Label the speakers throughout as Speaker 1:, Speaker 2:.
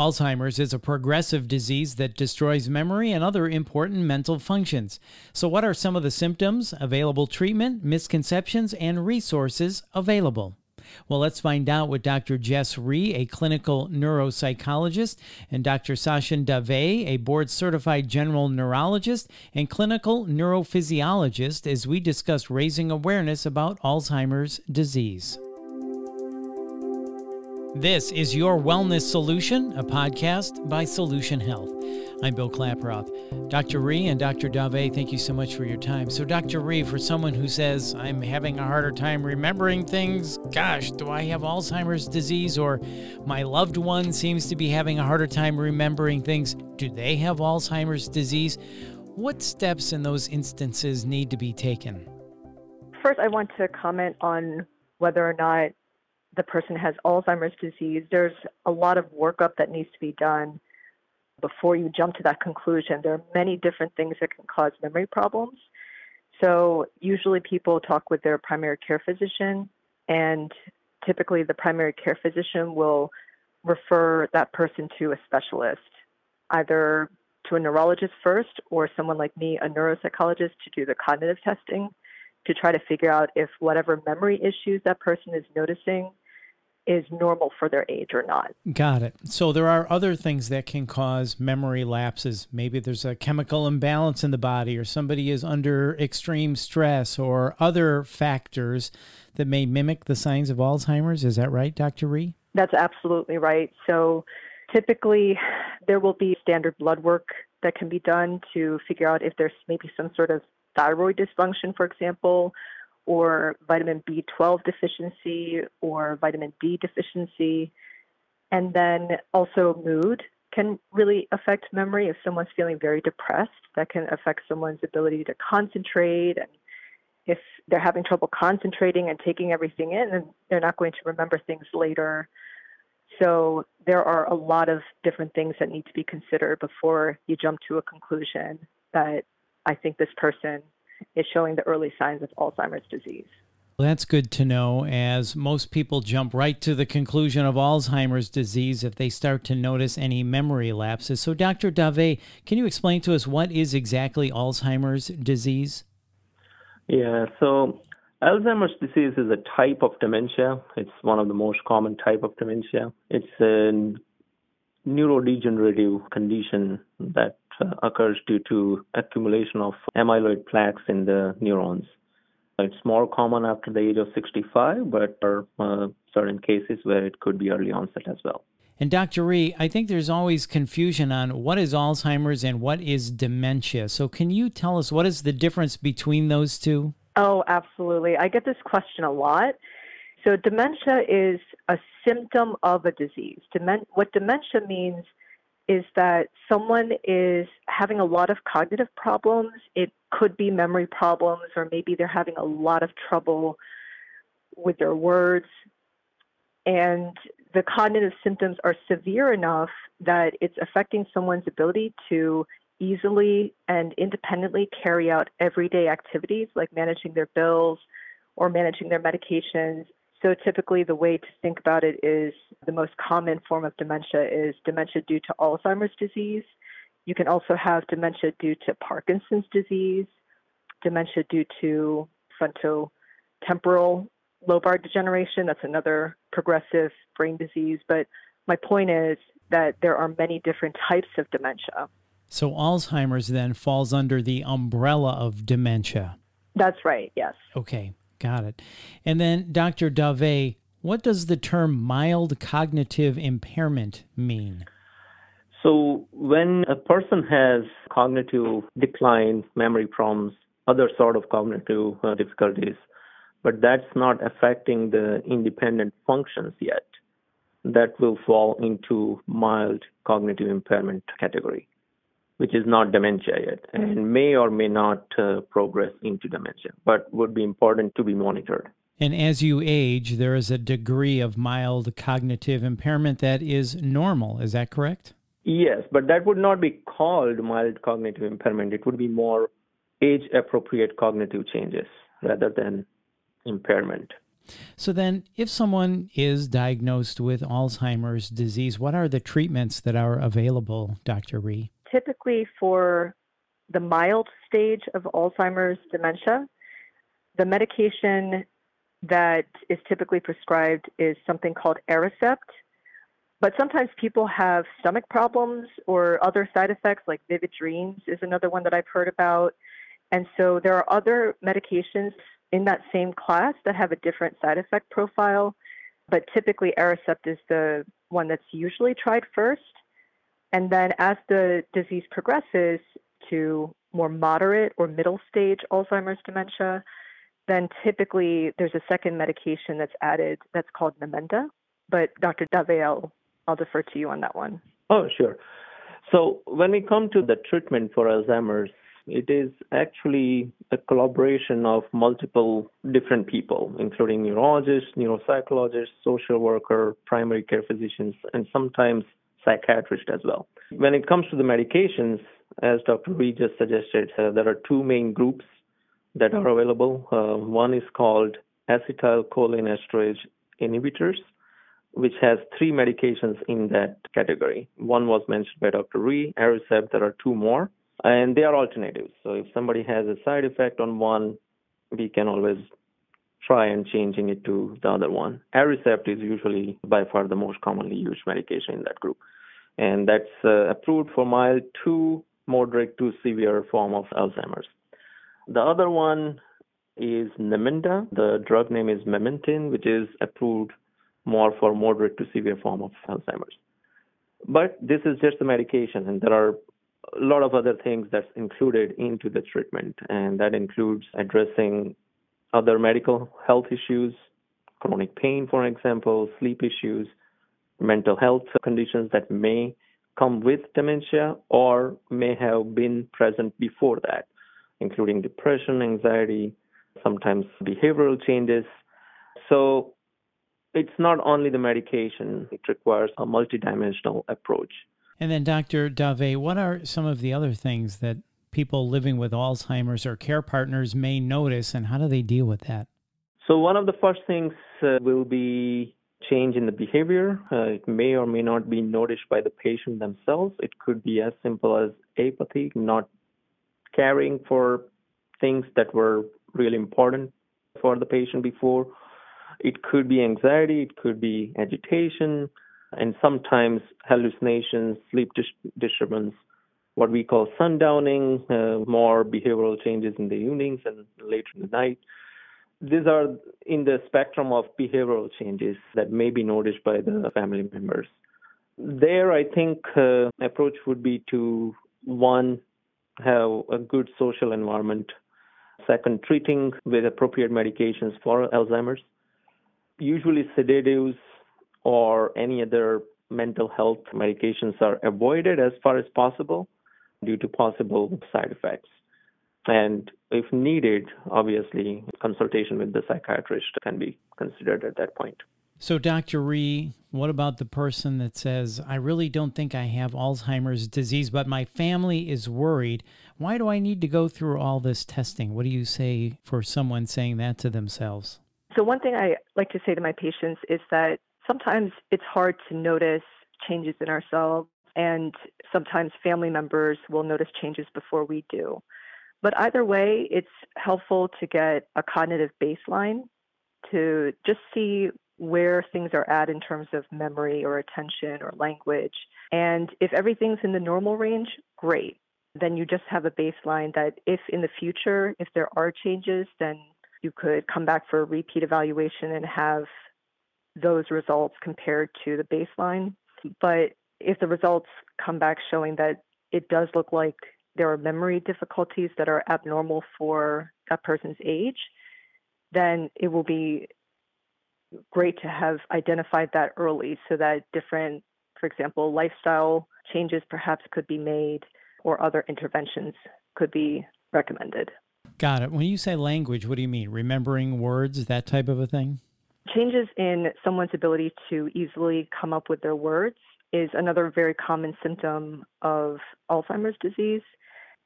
Speaker 1: Alzheimer's is a progressive disease that destroys memory and other important mental functions. So, what are some of the symptoms, available treatment, misconceptions, and resources available? Well, let's find out with Dr. Jess Rhee, a clinical neuropsychologist, and Dr. Sachin Dave, a board certified general neurologist and clinical neurophysiologist, as we discuss raising awareness about Alzheimer's disease. This is Your Wellness Solution, a podcast by Solution Health. I'm Bill Klaproth. Dr. Rhee and Dr. Dave, thank you so much for your time. So, Dr. Rhee, for someone who says, I'm having a harder time remembering things, gosh, do I have Alzheimer's disease? Or my loved one seems to be having a harder time remembering things, do they have Alzheimer's disease? What steps in those instances need to be taken?
Speaker 2: First, I want to comment on whether or not the person has Alzheimer's disease, there's a lot of workup that needs to be done before you jump to that conclusion. There are many different things that can cause memory problems. So, usually people talk with their primary care physician, and typically the primary care physician will refer that person to a specialist, either to a neurologist first or someone like me, a neuropsychologist, to do the cognitive testing to try to figure out if whatever memory issues that person is noticing is normal for their age or not.
Speaker 1: Got it. So there are other things that can cause memory lapses. Maybe there's a chemical imbalance in the body, or somebody is under extreme stress, or other factors that may mimic the signs of Alzheimer's. Is that right, Dr. Rhee?
Speaker 2: That's absolutely right. So typically, there will be standard blood work that can be done to figure out if there's maybe some sort of thyroid dysfunction, for example, or vitamin B12 deficiency or vitamin D deficiency. And then also mood can really affect memory. If someone's feeling very depressed, that can affect someone's ability to concentrate. And if they're having trouble concentrating and taking everything in, then they're not going to remember things later. So there are a lot of different things that need to be considered before you jump to a conclusion that I think this person is showing the early signs of Alzheimer's disease.
Speaker 1: Well, that's good to know, as most people jump right to the conclusion of Alzheimer's disease if they start to notice any memory lapses. So, Dr. Dave, can you explain to us what is exactly Alzheimer's disease?
Speaker 3: Yeah, so Alzheimer's disease is a type of dementia. It's one of the most common type of dementia. It's a neurodegenerative condition that occurs due to accumulation of amyloid plaques in the neurons. It's more common after the age of 65, but there are uh, certain cases where it could be early onset as well.
Speaker 1: And Dr. Rhee, I think there's always confusion on what is Alzheimer's and what is dementia. So can you tell us what is the difference between those two?
Speaker 2: Oh, absolutely. I get this question a lot. So dementia is a symptom of a disease. Demen- what dementia means is that someone is having a lot of cognitive problems. It could be memory problems, or maybe they're having a lot of trouble with their words. And the cognitive symptoms are severe enough that it's affecting someone's ability to easily and independently carry out everyday activities like managing their bills or managing their medications so typically, the way to think about it is the most common form of dementia is dementia due to Alzheimer's disease. You can also have dementia due to Parkinson's disease, dementia due to frontotemporal lobar degeneration. That's another progressive brain disease. But my point is that there are many different types of dementia.
Speaker 1: So Alzheimer's then falls under the umbrella of dementia.
Speaker 2: That's right, yes.
Speaker 1: Okay. Got it. And then, Dr. Dave, what does the term mild cognitive impairment mean?
Speaker 3: So, when a person has cognitive decline, memory problems, other sort of cognitive uh, difficulties, but that's not affecting the independent functions yet, that will fall into mild cognitive impairment category which is not dementia yet and may or may not uh, progress into dementia, but would be important to be monitored.
Speaker 1: And as you age, there is a degree of mild cognitive impairment that is normal. Is that correct?
Speaker 3: Yes, but that would not be called mild cognitive impairment. It would be more age appropriate cognitive changes rather than impairment.
Speaker 1: So then, if someone is diagnosed with Alzheimer's disease, what are the treatments that are available, Dr. Rhee?
Speaker 2: Typically, for the mild stage of Alzheimer's dementia, the medication that is typically prescribed is something called Aricept. But sometimes people have stomach problems or other side effects, like vivid dreams is another one that I've heard about. And so there are other medications in that same class that have a different side effect profile. But typically, Aricept is the one that's usually tried first. And then as the disease progresses to more moderate or middle stage Alzheimer's dementia, then typically there's a second medication that's added that's called Namenda. But Dr. Dave, I'll, I'll defer to you on that one.
Speaker 3: Oh, sure. So when we come to the treatment for Alzheimer's, it is actually a collaboration of multiple different people, including neurologists, neuropsychologists, social worker, primary care physicians, and sometimes psychiatrists as well. When it comes to the medications, as Dr. Rhee just suggested, uh, there are two main groups that are available. Uh, one is called acetylcholinesterase inhibitors, which has three medications in that category. One was mentioned by Dr. Rhee, Aricept. There are two more, and they are alternatives. So if somebody has a side effect on one, we can always try and changing it to the other one. Aricept is usually by far the most commonly used medication in that group, and that's uh, approved for mild to moderate to severe form of Alzheimer's. The other one is Namenda. The drug name is Memantine, which is approved more for moderate to severe form of Alzheimer's. But this is just the medication, and there are a lot of other things that's included into the treatment, and that includes addressing other medical health issues, chronic pain, for example, sleep issues, mental health conditions that may come with dementia or may have been present before that including depression, anxiety, sometimes behavioral changes. So it's not only the medication, it requires a multidimensional approach.
Speaker 1: And then, Dr. Dave, what are some of the other things that people living with Alzheimer's or care partners may notice, and how do they deal with that?
Speaker 3: So, one of the first things uh, will be change in the behavior. Uh, it may or may not be noticed by the patient themselves. It could be as simple as apathy, not caring for things that were really important for the patient before. It could be anxiety, it could be agitation, and sometimes hallucinations, sleep dis- disturbance, what we call sundowning, uh, more behavioral changes in the evenings and later in the night. These are in the spectrum of behavioral changes that may be noticed by the family members. There, I think uh, approach would be to one have a good social environment. Second, treating with appropriate medications for Alzheimer's. Usually, sedatives or any other mental health medications are avoided as far as possible due to possible side effects. And if needed, obviously, consultation with the psychiatrist can be considered at that point.
Speaker 1: So, Dr. Rhee, what about the person that says, I really don't think I have Alzheimer's disease, but my family is worried? Why do I need to go through all this testing? What do you say for someone saying that to themselves?
Speaker 2: So, one thing I like to say to my patients is that sometimes it's hard to notice changes in ourselves, and sometimes family members will notice changes before we do. But either way, it's helpful to get a cognitive baseline to just see where things are at in terms of memory or attention or language. And if everything's in the normal range, great. Then you just have a baseline that if in the future, if there are changes, then you could come back for a repeat evaluation and have those results compared to the baseline. But if the results come back showing that it does look like there are memory difficulties that are abnormal for a person's age, then it will be great to have identified that early so that different, for example, lifestyle changes perhaps could be made or other interventions could be recommended.
Speaker 1: Got it. When you say language, what do you mean? Remembering words, that type of a thing?
Speaker 2: Changes in someone's ability to easily come up with their words is another very common symptom of Alzheimer's disease.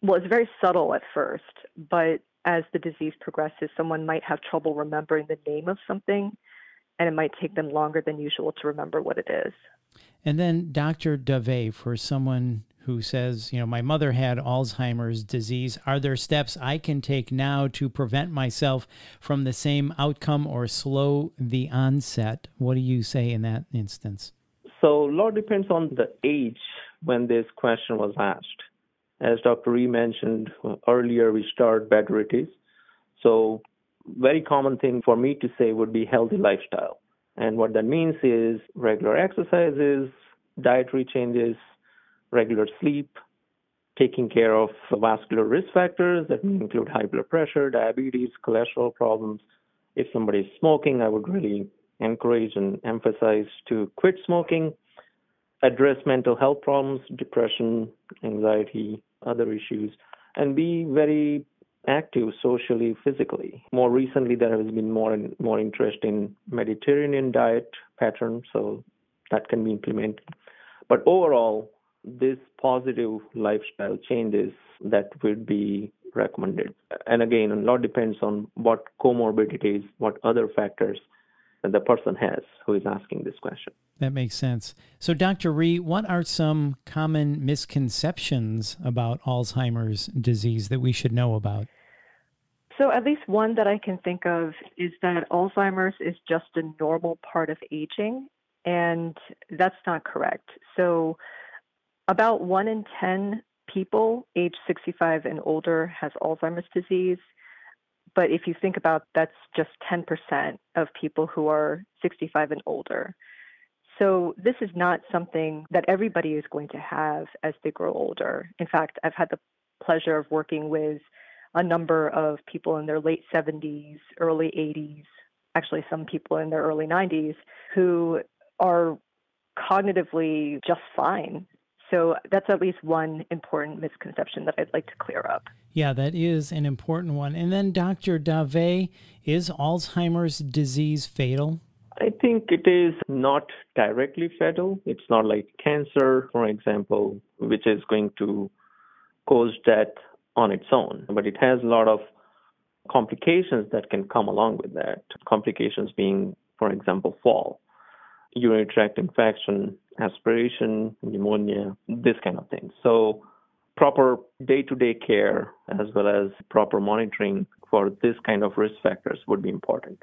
Speaker 2: Well, it's very subtle at first, but as the disease progresses, someone might have trouble remembering the name of something, and it might take them longer than usual to remember what it is.
Speaker 1: And then, Dr. Dave, for someone who says, you know, my mother had Alzheimer's disease, are there steps I can take now to prevent myself from the same outcome or slow the onset? What do you say in that instance?
Speaker 3: So, a lot depends on the age when this question was asked. As Dr. Rhee mentioned earlier, we start better it is. So, very common thing for me to say would be healthy lifestyle. And what that means is regular exercises, dietary changes, regular sleep, taking care of vascular risk factors that include high blood pressure, diabetes, cholesterol problems. If somebody is smoking, I would really encourage and emphasize to quit smoking, address mental health problems, depression, anxiety, other issues, and be very active socially, physically. More recently, there has been more and more interest in Mediterranean diet pattern, so that can be implemented. But overall, this positive lifestyle changes that would be recommended. And again, a lot depends on what comorbidities, what other factors that the person has who is asking this question.
Speaker 1: That makes sense. So, Dr. Rhee, what are some common misconceptions about Alzheimer's disease that we should know about?
Speaker 2: So, at least one that I can think of is that Alzheimer's is just a normal part of aging, and that's not correct. So, about one in 10 people age 65 and older has Alzheimer's disease. But if you think about that's just 10% of people who are 65 and older. So this is not something that everybody is going to have as they grow older. In fact, I've had the pleasure of working with a number of people in their late 70s, early 80s, actually some people in their early 90s who are cognitively just fine so that's at least one important misconception that I'd like to clear up.
Speaker 1: Yeah, that is an important one. And then, Dr. Dave, is Alzheimer's disease fatal?
Speaker 3: I think it is not directly fatal. It's not like cancer, for example, which is going to cause death on its own, but it has a lot of complications that can come along with that. Complications being, for example, fall urinary tract infection, aspiration, pneumonia, this kind of thing. So, proper day to day care as well as proper monitoring for this kind of risk factors would be important.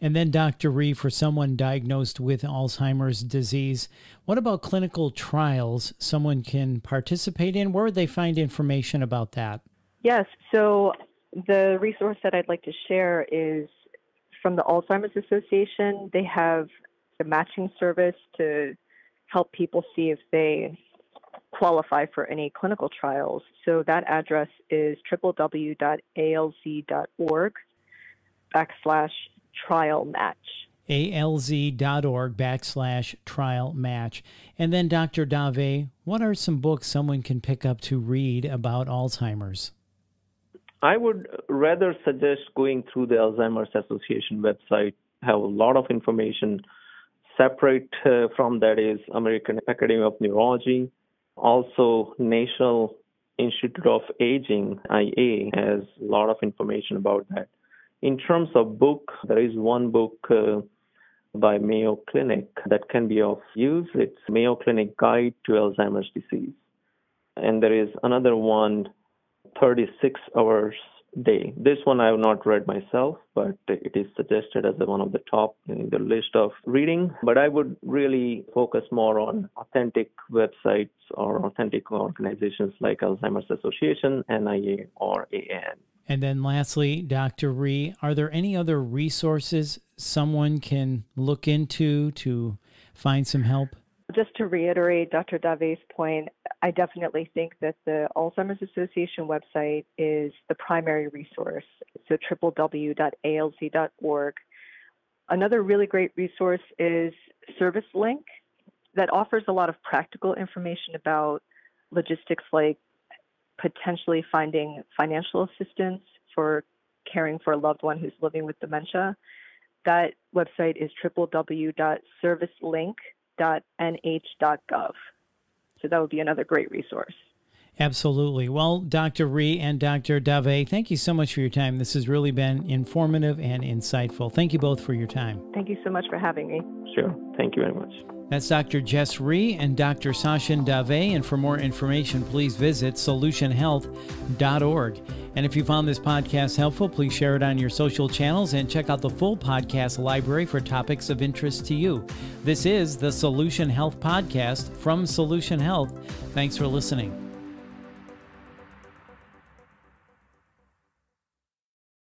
Speaker 1: And then, Dr. Rhee, for someone diagnosed with Alzheimer's disease, what about clinical trials someone can participate in? Where would they find information about that?
Speaker 2: Yes. So, the resource that I'd like to share is from the Alzheimer's Association. They have a matching service to help people see if they qualify for any clinical trials. So that address is www.alz.org backslash trial match.
Speaker 1: alz.org backslash trial match. And then, Dr. Dave, what are some books someone can pick up to read about Alzheimer's?
Speaker 3: I would rather suggest going through the Alzheimer's Association website, have a lot of information Separate uh, from that is American Academy of Neurology, also National Institute of Aging, IA, has a lot of information about that. In terms of book, there is one book uh, by Mayo Clinic that can be of use. It's Mayo Clinic Guide to Alzheimer's Disease. And there is another one, 36 Hours day. This one I have not read myself, but it is suggested as one of the top in the list of reading. But I would really focus more on authentic websites or authentic organizations like Alzheimer's Association, NIA, or AAN.
Speaker 1: And then lastly, Dr. Rhee, are there any other resources someone can look into to find some help?
Speaker 2: Just to reiterate Dr. Dave's point, I definitely think that the Alzheimer's Association website is the primary resource. So www.alz.org. Another really great resource is ServiceLink that offers a lot of practical information about logistics like potentially finding financial assistance for caring for a loved one who's living with dementia. That website is www.servicelink.nh.gov. So that would be another great resource.
Speaker 1: Absolutely. Well, Dr. Rhee and Dr. Dave, thank you so much for your time. This has really been informative and insightful. Thank you both for your time.
Speaker 2: Thank you so much for having me.
Speaker 3: Sure. Thank you very much.
Speaker 1: That's Dr. Jess Rhee and Dr. Sachin Dave. And for more information, please visit solutionhealth.org. And if you found this podcast helpful, please share it on your social channels and check out the full podcast library for topics of interest to you. This is the Solution Health Podcast from Solution Health. Thanks for listening.